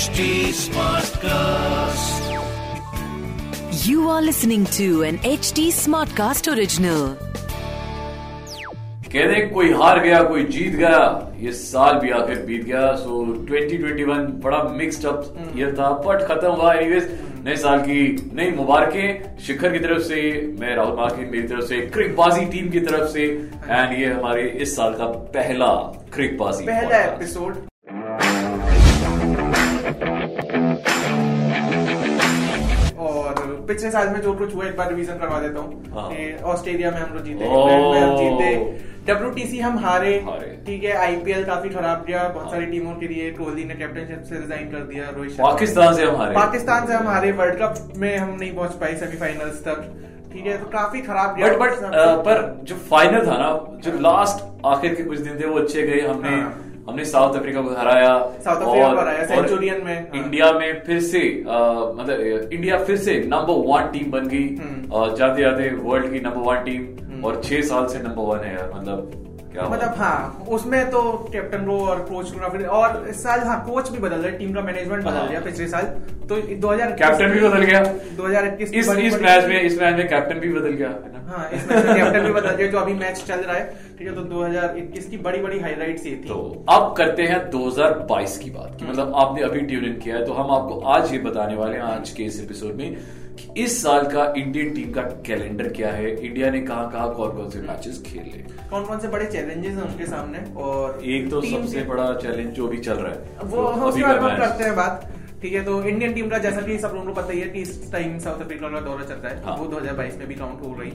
HD Smartcast. You are listening to an HD Smartcast original. कहते कोई हार गया कोई जीत गया ये साल भी आखिर बीत गया सो so, 2021 बड़ा मिक्स्ड अप ईयर था बट खत्म हुआ एनीवेज नए साल की नई मुबारकें शिखर की तरफ़ से मैं राहुल मार्किन मेरी तरफ़ से क्रिकबाजी टीम की तरफ़ से एंड ये हमारे इस साल का पहला क्रिकबाजी पहला एपिसोड पिछले साल में जो कुछ हुआ एक बार रिवीजन करवा देता हाँ। हूँ। ऑस्ट्रेलिया में हम लोग जीते ओह। इंग्लैंड में हम जीते। डब्ल्यू हम हारे। हारे। ठीक है आईपीएल काफ़ी खराब गया बहुत सारी टीमों के लिए कोहली ने कैप्टनशिप से रिजाइन कर दिया रोहित शर्मा। पाकिस्तान से हम हारे। पाकिस्तान से हम हारे वर्ल्ड कप में हम नहीं पहुँच पाए सेमीफाइनल्स तक। ठीक है तो काफ़ी खराब गया बट बट पर जो फाइनल था ना जो लास्ट आखिर के कुछ दिन थे वो अच्छे गए। हमने हाँ। हमने साउथ अफ्रीका को हराया साउथ अफ्रीका और- को हराया, सेंचुरियन में, हाँ। इंडिया में फिर से आ, मतलब इंडिया फिर से नंबर वन टीम बन गई। जाते जाते वर्ल्ड की नंबर वन टीम और छह साल से नंबर वन है यार मतलब क्या मतलब हाँ? उसमें तो कैप्टन को और कोच को और इस साल हाँ कोच भी बदल रहा टीम का मैनेजमेंट बदल। गया पिछले साल। तो 2000 कैप्टन भी बदल गया। 2021 की इस इस मैच में इस मैच में कैप्टन भी बदल गया है हाँ इस मैच में कैप्टन भी बदल गया जो अभी मैच चल रहा है। ठीक है तो 2021 की बड़ी बड़ी हाईलाइट्स ये थी। तो अब करते हैं 2022 की बात की। मतलब आपने अभी ट्यून इन किया है तो हम आपको आज ये बताने वाले हैं आज के इस एपिसोड में इस साल का इंडियन टीम का कैलेंडर क्या है? इंडिया ने कहा कहाँ कौन कौन से मैचेस खेले कौन कौन से बड़े चैलेंजेस हैं उनके सामने और एक तो सबसे बड़ा चैलेंज जो भी चल रहा है वो हम उसके बारे में करते हैं बात। ठीक है तो इंडियन टीम का जैसा कि सब लोगों को पता ही है कि इस टाइम साउथ अफ्रीका का दौरा चल रहा है। हाँ। वो 2022 में भी काउंट हो रही।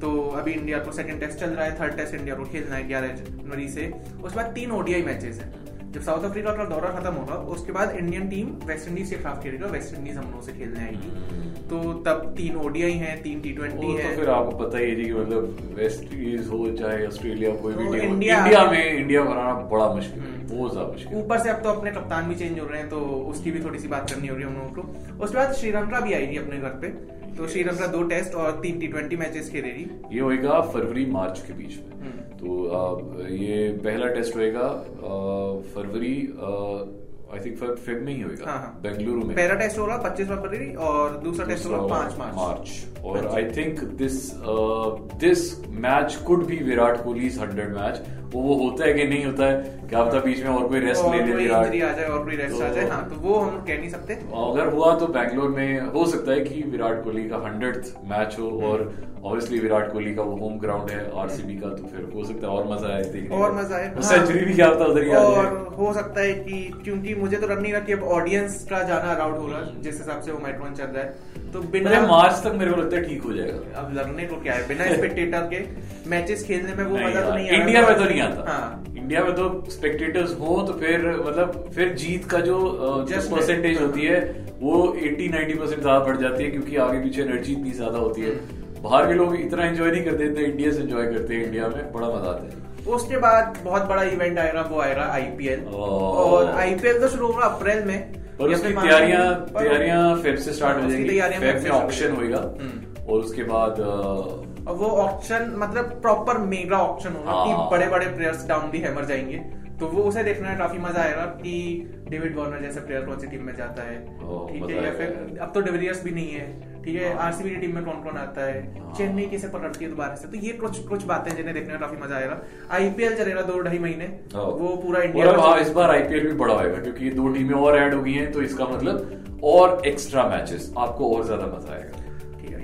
तो अभी इंडिया को सेकंड टेस्ट चल रहा है थर्ड टेस्ट इंडिया को खेलना है ग्यारह जनवरी से। उसके बाद तीन ओडीआई मैचेस हैं। जब साउथ अफ्रीका का दौरा खत्म होगा उसके बाद इंडियन टीम वेस्ट इंडीज के खिलाफ खेलेगा वेस्ट इंडीज हम लोगों से खेलने आएगी। तो तब तीन ओडीआई हैं तीन टी ट्वेंटी वो तो है। फिर आपको पता ही है कि मतलब वेस्ट इंडीज हो चाहे ऑस्ट्रेलिया कोई भी टीम हो, इंडिया- इंडिया में इंडिया बनाना बड़ा मुश्किल है। हम्म। बहुत ज़्यादा मुश्किल ऊपर से अब तो अपने कप्तान भी चेंज हो रहे हैं तो उसकी भी थोड़ी सी बात करनी हो रही है हम लोगों को। उसके बाद श्रीलंका भी आएगी अपने घर पे। तो श्रीलंका दो टेस्ट और तीन टी ट्वेंटी मैचेस खेलेगी। ये होएगा फरवरी मार्च के बीच में। हम्म। तो ये पहला टेस्ट होएगा फरवरी आई थिंक फेब में ही होगा हाँ, हाँ। बेंगलुरु में। पहला टेस्ट होगा पच्चीस फरवरी और दूसरा टेस्ट होगा पाँच मार्च। मार्च। और I think this this match could be Virat Kohli hundred match वो वो होता है कि नहीं होता है? क्या पता बीच में और कोई रेस्ट ले ले विराट आ जाए और कोई रेस्ट आ तो- जाए हाँ तो वो हम कह नहीं सकते। अगर हुआ तो बैंगलोर में हो सकता है कि विराट कोहली का हंड्रेड मैच हो और ऑब्वियसली विराट कोहली का वो होम ग्राउंड है आरसीबी का तो फिर हो सकता है और मज़ा आए देखने और मज़ा आए, हाँ। सेंचुरी भी क्या होता उधर ही। आ और हो सकता है कि क्योंकि मुझे तो लग नहीं रहा कि अब ऑडियंस का जाना अलाउड होगा जिस हिसाब से वो मैट्रॉन चल रहा है। तो बिना मार्च तक मेरे को लगता है ठीक हो जाएगा। अब लगने को क्या है? बिना स्पेक्टेटर के मैचेस खेलने में वो मज़ा तो नहीं आ इंडिया में तो नहीं आता। हाँ। इंडिया में तो स्पेक्टेटर्स हो तो फिर मतलब फिर जीत का जो जस्ट परसेंटेज होती है वो 80 90 परसेंट ज़्यादा बढ़ जाती है क्योंकि आगे पीछे एनर्जी इतनी ज़्यादा होती है। हम्म। बाहर के लोग इतना एंजॉय नहीं करते इतना इंडिया से एंजॉय करते हैं इंडिया में बड़ा मज़ा आता है। उसके बाद बहुत बड़ा इवेंट आएगा वो आएगा आईपीएल। और आईपीएल तो शुरू होगा अप्रैल में। या उसकी तैयारियाँ तैयारियाँ फेब से स्टार्ट हो जाएगी। फेब में शुरू होएगा। हम्म। और उसके बाद वो ऑप्शन मतलब प्रॉपर मेगा ऑप्शन होगा। हाँ। कि बड़े बड़े प्लेयर्स डाउन दी हैमर जाएँगे। तो वो उसे देखने में काफ़ी मज़ा आएगा कि डेविड वार्नर जैसे प्लेयर कौन सी टीम में जाता है। ठीक है या फिर अब तो डिविलियर्स भी नहीं है। ठीक है आरसीबी की टीम में कौन कौन आता है। चेन्नई कैसे पकड़ती है दोबारा से। तो ये कुछ कुछ बातें जिन्हें देखने में काफ़ी मज़ा आएगा। आईपीएल चलेगा दो ढाई महीने। वो पूरा इंडिया हाँ, इस बार आईपीएल भी बड़ा होएगा क्योंकि दो टीमें और ऐड हो गई हैं तो इसका मतलब और एक्स्ट्रा मैचेस आपको और ज़्यादा मज़ा आएगा।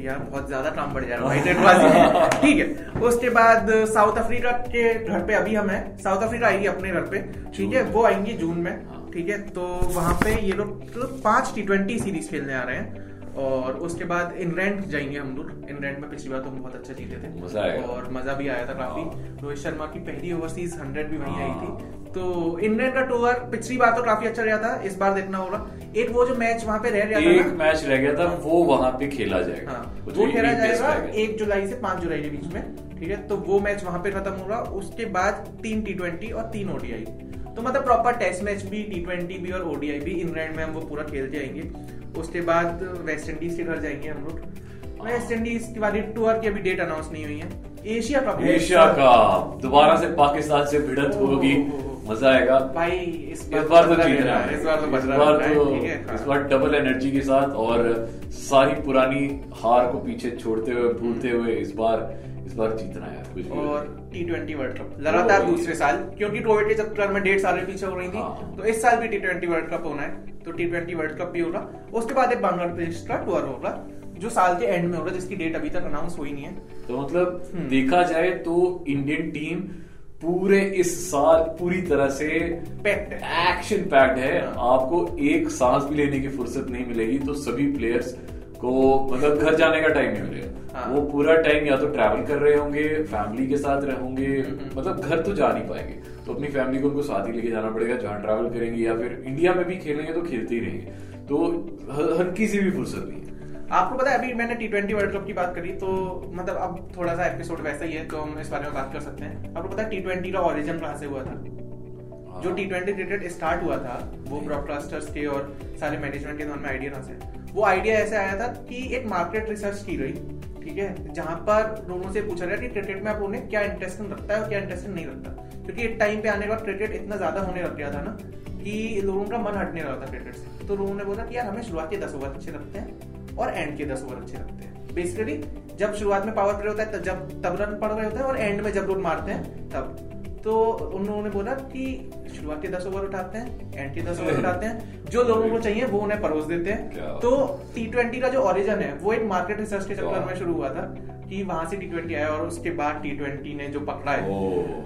यार बहुत ज़्यादा काम बढ़ जा रहा है। ठीक है उसके बाद साउथ अफ्रीका के घर पे अभी हम है। साउथ अफ्रीका आएगी अपने घर पे ठीक है? वो आएँगी जून में ठीक है? तो वहाँ पे ये लोग तो पाँच टी ट्वेंटी सीरीज़ खेलने आ रहे हैं। और उसके बाद इंग्लैंड जाएँगे हम लोग। इंग्लैंड में पिछली बार तो हम बहुत अच्छा जीते थे। मज़ा और मज़ा भी आया था काफ़ी। रोहित शर्मा की पहली ओवरसीज हंड्रेड भी वहीं आई थी। तो इंग्लैंड का टूर पिछली बार तो काफ़ी अच्छा रहा था। इस बार देखना होगा। एक वो जो मैच वहाँ पे रह गया था एक मैच रह गया था वो वहाँ पे खेला जाएगा। हाँ। वो खेला जाएगा एक जुलाई से पाँच जुलाई के बीच में ठीक है? तो वो मैच वहाँ पे खत्म होगा। उसके बाद तीन टी ट्वेंटी और तीन ओडीआई तो मतलब प्रॉपर टेस्ट मैच भी टी ट्वेंटी भी और ओडीआई भी इंग्लैंड में हम वो पूरा खेल जाएँगे उसके बाद वेस्ट इंडीज के घर जाएँगे हम लोग। वेस्ट इंडीज की वाली टूर की अभी डेट अनाउंस नहीं हुई है। एशिया कप एशिया का दोबारा से पाकिस्तान से भिड़त होगी। मज़ा आएगा। भाई इस इस बार तो बदला जीतना लेना है। इस बार तो बार लेना है, तो ठीक है हाँ। इस बार डबल एनर्जी के साथ और सारी पुरानी हार को पीछे छोड़ते हुए भूलते हुए इस बार इस बार जीतना है कुछ भी और टी ट्वेंटी वर्ल्ड कप लगातार दूसरे साल क्योंकि कोविड के चक्कर में डेढ़ साल पीछे हो रही थी हाँ। तो इस साल भी टी ट्वेंटी वर्ल्ड कप होना है तो टी ट्वेंटी वर्ल्ड कप भी होगा उसके बाद एक बांग्लादेश का टूर होगा जो साल के एंड में होगा जिसकी डेट अभी तक अनाउंस हुई नहीं है तो मतलब हम्म। देखा जाए तो इंडियन टीम पूरे इस साल पूरी तरह से है। एक्शन पैक्ड है हाँ। आपको एक सांस भी लेने की फुर्सत नहीं मिलेगी तो सभी प्लेयर्स को मतलब घर जाने का टाइम नहीं मिलेगा हाँ। वो पूरा टाइम या तो ट्रैवल कर रहे होंगे फैमिली के साथ रहेंगे हम्म। मतलब घर तो जा नहीं पाएँगे। तो अपनी फैमिली को उनको साथ ही लेके जाना पड़ेगा जहाँ ट्रैवल करेंगे या फिर इंडिया में भी खेलेंगे तो खेलते ही रहेंगे। तो हल्की सी भी फुर्सत नहीं है। आपको पता है अभी मैंने टी ट्वेंटी वर्ल्ड कप की बात करी तो मतलब अब थोड़ा सा एपिसोड वैसा ही है तो हम इस बारे में बात कर सकते हैं। आपको पता है टी ट्वेंटी का ओरिजिन कहाँ से हुआ था? जो टी ट्वेंटी क्रिकेट स्टार्ट हुआ था, वो ब्रॉडकास्टर्स के और सारे मैनेजमेंट के मन में आइडिया से वो आइडिया ऐसे आया था कि एक मार्केट रिसर्च की गई, ठीक है, जहाँ पर लोगों से पूछा गया कि क्रिकेट में आप उन्हें क्या इंटरेस्टिंग लगता है और क्या इंटरेस्टिंग नहीं लगता क्योंकि एक टाइम पे आने के बाद क्रिकेट इतना ज़्यादा होने लग गया था ना, कि लोगों का मन हटने लगा था क्रिकेट से। तो लोगों ने बोला कि यार, हमें शुरुआत के दस ओवर अच्छे लगते हैं और एंड के दस ओवर अच्छे लगते हैं। बेसिकली जब शुरुआत में पावर प्ले होता है, तब जब तब रन पड़ रहे होते हैं और एंड में जब लोग मारते हैं, तब। तो उन्होंने बोला कि शुरुआत के दस ओवर उठाते हैं एंड के दस ओवर उठाते हैं। जो लोगों को चाहिए वो उन्हें परोस देते हैं। तो टी ट्वेंटी का जो ओरिजिन है वो एक मार्केट रिसर्च के चक्कर में शुरू हुआ था कि वहाँ से टी ट्वेंटी आया और उसके बाद टी ट्वेंटी ने जो पकड़ा है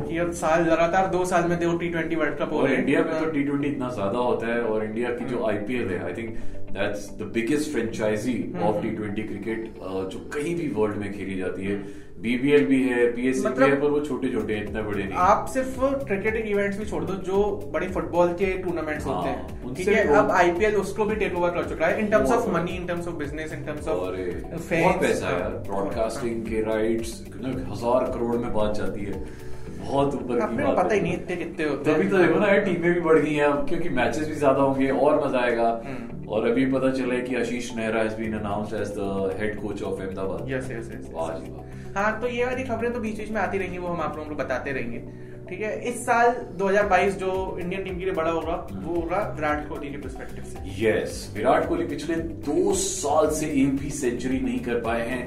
कि अब साल लगातार दो साल में दो टी ट्वेंटी वर्ल्ड कप हो रहे हैं। इंडिया में तो टी ट्वेंटी इतना ज़्यादा होता है और इंडिया की जो आईपीएल है I think that's the biggest franchise of T twenty cricket जो कहीं भी वर्ल्ड में खेली जाती है। बीबीएल भी है पीएससी भी मतलब- है पर वो छोटे छोटे हैं इतने बड़े नहीं आप सिर्फ़ क्रिकेट इवेंट्स भी छोड़ दो जो बड़े फुटबॉल के टूर्नामेंट्स हाँ, होते हैं। ठीक है अब आईपीएल उसको भी टेक ओवर कर चुका है in terms of money in terms of business in terms of बहुत पैसा है यार ब्रॉडकास्टिंग के राइट्स हज़ार करोड़ में बात जाती है। बहुत ऊपर की बात पता ही नहीं इतने कितने होते तभी तो देखो ना टीमें भी बढ़ गई हैं क्योंकि मैचेस भी ज़्यादा होंगे और मज़ा आएगा। हम्म। और अभी पता चले है कि Ashish Nehra has been announced as the head coach of Ahmedabad yes yes yes वाह जी वाह. हाँ तो ये वाली खबरें तो बीच बीच में आती रहेंगी वो हम आप लोगों को बताते रहेंगे। ठीक है इस साल 2022 जो इंडियन टीम के लिए बड़ा होगा वो होगा विराट कोहली के पर्सपेक्टिव से। यस विराट कोहली पिछले दो साल से एक भी सेंचुरी नहीं कर पाए हैं।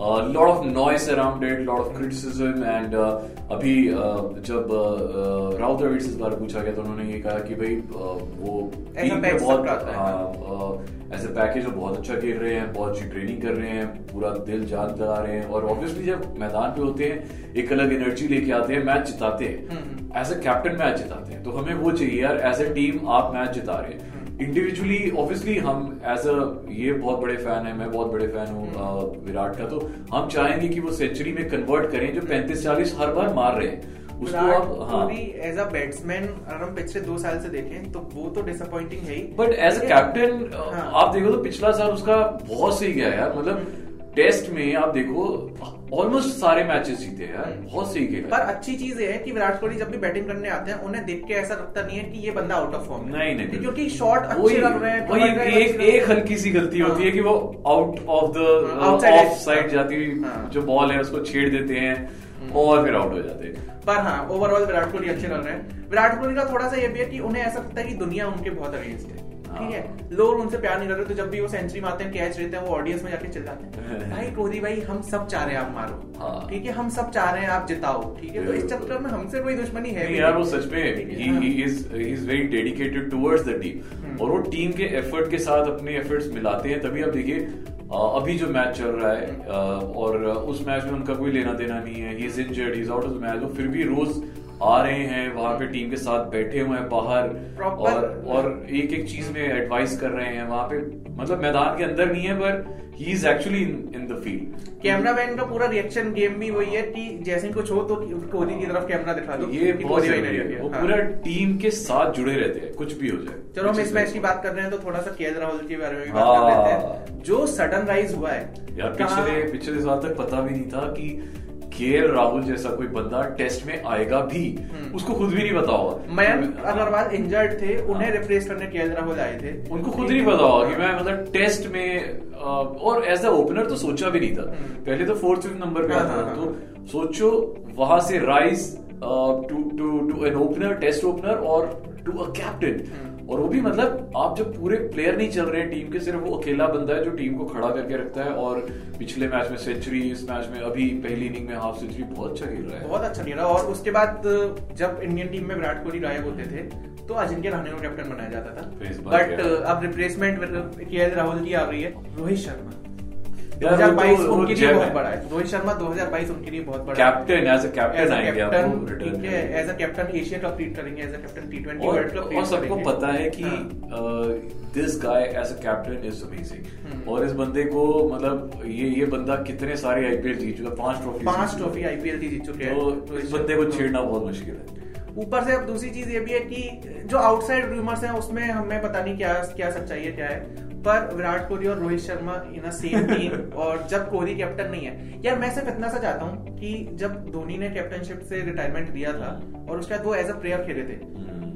Lot of noise around it lot of criticism and अभी uh, जब uh, राहुल द्रविड़ से इस बार पूछा गया तो उन्होंने ये कहा कि भाई uh, वो a में बहुत है। एज ए पैकेज वो बहुत अच्छा खेल रहे हैं बहुत अच्छी ट्रेनिंग कर रहे हैं पूरा दिल जान लगा रहे हैं और ऑब्वियसली जब मैदान पे होते हैं एक अलग एनर्जी लेके आते हैं मैच जिताते हैं hmm. As a captain match जिताते हैं तो हमें वो चाहिए यार एज ए टीम आप मैच जिता रहे हैं इंडिविजुअली ऑब्वियसली हम एज अ ये बहुत बड़े फ़ैन है मैं बहुत बड़े फ़ैन हूँ विराट का तो हम चाहेंगे कि वो सेंचुरी में कन्वर्ट करें जो पैंतीस चालीस हर बार मार रहे हैं। उसको आप हाँ। तो एज अ बैट्समैन अगर हम पिछले दो साल से देखें तो वो तो डिसअपॉइंटिंग है ही। But as a captain. आप देखो तो पिछला साल उसका बहुत सही गया यार मतलब टेस्ट में आप देखो ऑलमोस्ट सारे मैचेस जीते यार बहुत सही पर अच्छी चीज़ ये है कि विराट कोहली जब भी बैटिंग करने आते हैं उन्हें देख के ऐसा लगता नहीं है कि ये बंदा आउट ऑफ़ फॉर्म नहीं नहीं क्योंकि शॉट अच्छे लग रहे हैं वही एक एक हल्की सी गलती हाँ। होती है कि वो आउट ऑफ़ द हाँ, ऑफ़ साइड जाती हुई हाँ। जो बॉल है उसको छेड़ देते हैं और फिर आउट हो जाते हैं। पर हाँ ओवरऑल विराट कोहली अच्छे लग रहे हैं। विराट कोहली का थोड़ा सा ये भी है कि उन्हें ऐसा लगता है कि दुनिया उनके बहुत अगेंस्ट है। ठीक है? लोग उनसे प्यार नहीं कर रहे तो जब भी वो सेंचुरी मारते हैं कैच लेते हैं वो ऑडियंस में जाके चिल जाते हैं। भाई कोहली भाई हम सब चाह रहे हैं आप मारो। हाँ। ठीक है? हम सब चाह रहे हैं आप जिताओ। ठीक है? तो इस चक्कर में हमसे कोई दुश्मनी है यार वो सच में ही। Is he is very dedicated towards the team और वो टीम के एफर्ट के साथ अपने एफर्ट्स मिलाते हैं। तभी आप देखिए अभी जो मैच चल रहा है और उस मैच में उनका कोई लेना देना नहीं है। He is injured he is out of the match वो फिर भी रोज आ रहे हैं वहाँ पे टीम के साथ बैठे हुए हैं बाहर और और एक एक चीज़ में एडवाइस कर रहे हैं। वहाँ पे मतलब मैदान के अंदर नहीं है पर he is actually in the field cameraman का पूरा रिएक्शन गेम भी वही है कि जैसे कुछ हो तो कोहली की तरफ़ कैमरा दिखा दो ये बहुत है। वो हाँ। पूरा टीम के साथ जुड़े रहते हैं कुछ भी हो जाए। चलो हम इस मैच की बात कर रहे हैं तो थोड़ा सा के राहुल के बारे में भी बात कर हाँ। लेते हैं। जो सडन राइज हुआ है यार पिछले पिछले साल तक पता भी नहीं था कि के राहुल जैसा कोई बंदा टेस्ट में आएगा भी उसको खुद भी नहीं पता होगा। मयंक अग्रवाल इंजर्ड थे उन्हें रिप्लेस करने के राहुल आए थे। उनको खुद नहीं पता होगा कि मैं मतलब टेस्ट में और एज अ ओपनर तो सोचा भी नहीं था। पहले तो फोर्थ फिफ्थ नंबर पे हाँ, आता हाँ, था हाँ। तो सोचो वहाँ से rise to to to an opener test opener और टू अ कैप्टन और वो भी मतलब आप जब पूरे प्लेयर नहीं चल रहे हैं टीम के सिर्फ़ वो अकेला बंदा है जो टीम को खड़ा करके रखता है और पिछले मैच में सेंचुरी इस मैच में अभी पहली इनिंग में हाफ़ सेंचुरी बहुत अच्छा खेल रहा है। बहुत अच्छा खेल रहा है और उसके बाद जब इंडियन टीम में विराट कोहली गायब होते थे तो अजिंक्य रहाणे को कैप्टन बनाया जाता था। बट अब रिप्लेसमेंट के राहुल की आ रही है। रोहित शर्मा। यार, वो 2022 तो- उनके लिए बहुत बड़ा है। रोहित शर्मा 2022 उनके लिए बहुत बड़ा कैप्टन एज अ कैप्टन आएँगे आपको return as a captain Asia cup lead करेंगे। As a captain T twenty और, वर्ल्ड कप और सबको पता है कि हाँ। This guy as a captain is hmm. Amazing और इस बंदे को मतलब ये ये बंदा कितने सारे आईपीएल जीत चुका है, पाँच ट्रॉफी पाँच ट्रॉफी आईपीएल की जीत चुके हैं। तो इस बंदे को छेड़ना बहुत मुश्किल है। ऊपर से अब दूसरी चीज़ ये भी है कि जो आउटसाइड रूमर्स हैं उसमें हमें पता नहीं क्या क्या सच्चाई है क्या है। पर विराट कोहली और Rohit Sharma in same team और जब कोहली कैप्टन नहीं है। यार, मैं सिर्फ़ इतना सा चाहता हूँ कि जब धोनी ने कैप्टनशिप से रिटायरमेंट दिया था, और उसके बाद वो एज अ प्लेयर खेले थे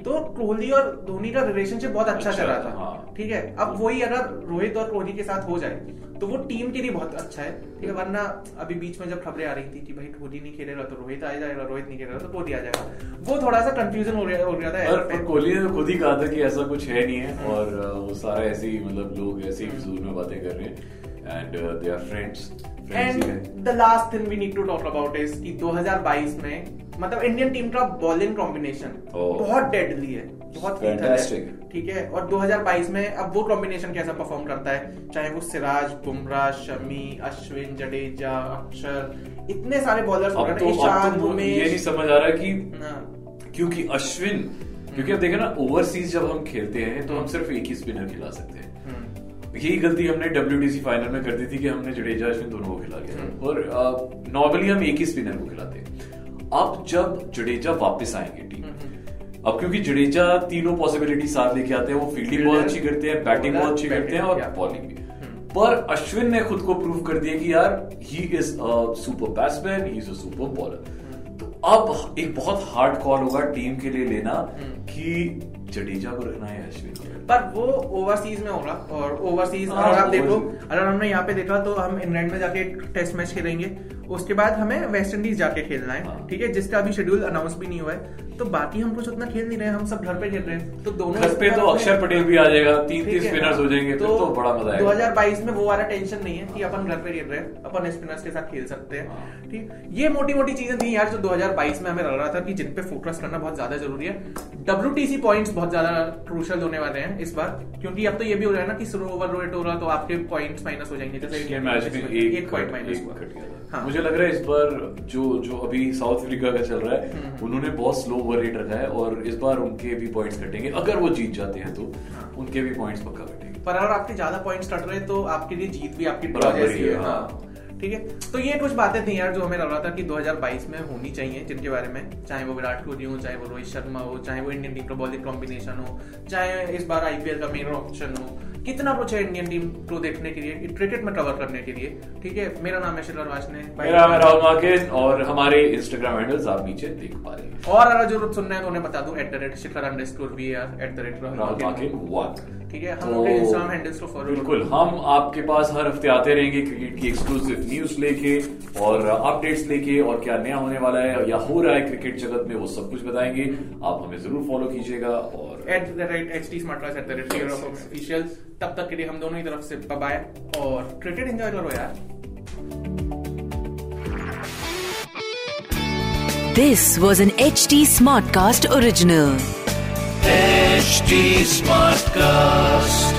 तो कोहली और धोनी का रिलेशनशिप बहुत अच्छा अच्छा चल रहा था, हाँ। ठीक है? अब वही अगर रोहित और कोहली के साथ हो जाए तो वो टीम के लिए बहुत अच्छा है। ठीक है? वरना अभी बीच में जब खबरें आ रही थी कि भाई कोहली नहीं खेलेगा तो रोहित आ जाएगा रोहित नहीं खेलेगा तो कोहली आ जाएगा। वो थोड़ा सा कंफ्यूजन हो गया हो गया था पर, कोहली ने तो खुद ही कहा था कि ऐसा कुछ है नहीं है और uh, वो सारा ऐसे ही मतलब लोग ऐसे ही फिजूल में बातें कर रहे हैं। And they are friends and the last thing we need to talk about is कि 2022 में मतलब इंडियन टीम का बॉलिंग कॉम्बिनेशन Oh. बहुत डेडली है बहुत है। ठीक है? और 2022 में अब वो कॉम्बिनेशन कैसा परफॉर्म करता है? चाहे वो सिराज बुमराह शमी अश्विन जडेजा अक्षर इतने सारे बॉलर्स हो रहे तो हैं। ईशान तो ये नहीं समझ आ रहा कि हाँ, क्योंकि अश्विन क्योंकि अब देखे ना ओवरसीज जब हम खेलते हैं तो हम सिर्फ़ एक ही स्पिनर खिला सकते हैं। हम्म, यही गलती हमने डब्ल्यू फाइनल में कर दी थी कि हमने जडेजा अश्विन दोनों को खिला दिया। और नॉर्मली हम एक ही स्पिनर को खिलाते हैं। अब जब जडेजा वापस आएँगे टीम अब क्योंकि जडेजा तीनों पॉसिबिलिटी साथ लेके आते हैं वो फील्डिंग बहुत अच्छी करते हैं बैटिंग बहुत अच्छी करते हैं और बॉलिंग भी हम्म। पर अश्विन ने खुद को प्रूव कर दिया कि यार he is a super batsman he is a super. Bowler तो अब एक बहुत हार्ड कॉल होगा टीम के लिए लेना हम्म। कि जडेजा को रखना है अश्विन पर वो ओवरसीज में होगा और ओवरसीज हाँ, अगर आप देखो अगर हमने यहाँ पे देखा तो हम इंग्लैंड में जाके टेस्ट मैच खेलेंगे। उसके बाद हमें वेस्ट इंडीज जाके खेलना है हाँ। ठीक है? जिसका अभी शेड्यूल अनाउंस भी नहीं हुआ है। तो बाकी हम कुछ उतना खेल नहीं रहे हम सब घर पे खेल रहे हैं। तो दोनों घर पे तो अक्षर पटेल भी आ जाएगा तीन तीन स्पिनर्स हाँ। जाएँगे फिर तो बड़ा मज़ा आएगा। 2022 में वो वाला टेंशन नहीं है कि अपन घर पे खेल रहे हैं अपन स्पिनर्स के साथ खेल सकते हाँ। हैं। ठीक ये मोटी मोटी चीज़ें थी यार जो 2022 में हमें लग रहा था कि जिन पे फोकस करना बहुत ज़्यादा ज़रूरी है। डब्ल्यू पॉइंट्स बहुत ज़्यादा क्रूशल होने वाले हैं इस बार क्योंकि अब तो ये भी हो रहा है ना कि स्लो ओवर रोटेट हो रहा तो आपके पॉइंट्स माइनस हो जाएँगे जैसे मैच में एक पॉइंट माइनस। हाँ। मुझे लग रहा है इस बार जो जो अभी साउथ अफ्रीका का चल रहा है हम्म। उन्होंने बहुत स्लो ओवर रेट रखा है और इस बार उनके भी पॉइंट्स कटेंगे अगर वो जीत जाते हैं तो हाँ। उनके भी पॉइंट्स पक्का कटेंगे पर अगर आपके ज़्यादा पॉइंट्स कट रहे हैं तो आपके लिए जीत भी आपकी बराबर है, है हाँ। हाँ ठीक है? तो ये कुछ बातें थी यार जो हमें लग रहा था कि 2022 में होनी चाहिए, जिनके बारे में, चाहे वो विराट कोहली हो, चाहे वो रोहित शर्मा हो, चाहे वो इंडियन टीम का बॉलिंग कॉम्बिनेशन हो, चाहे इस बार आईपीएल का मेन ऑप्शन हो कितना कुछ है इंडियन टीम को देखने के लिए क्रिकेट में कवर करने के लिए। ठीक है? मेरा नाम है शिलर वाशने मेरा नाम है राहुल मार्केज और हमारे इंस्टाग्राम हैंडल्स आप नीचे देख पा रहे हैं। और अगर ज़रूरत सुनना है तो उन्हें बता दूँ at the rate Shikhar underscore we are at the rate Rahul Marquez. One ठीक है? हम तो इंस्टाग्राम हैंडल्स को फॉलो बिल्कुल हम आपके पास हर हफ़्ते आते रहेंगे क्रिकेट की एक्सक्लूसिव न्यूज़ लेके और अपडेट्स लेके और क्या नया होने वाला है या हो रहा है क्रिकेट जगत में वो सब कुछ बताएँगे। आप हमें ज़रूर फॉलो कीजिएगा और at the rate H T smart at the rate official तब तक के लिए हम दोनों ही तरफ़ से बाय और क्रिकेट एंजॉय करो यार। This was an H T smart cast original H T smart cast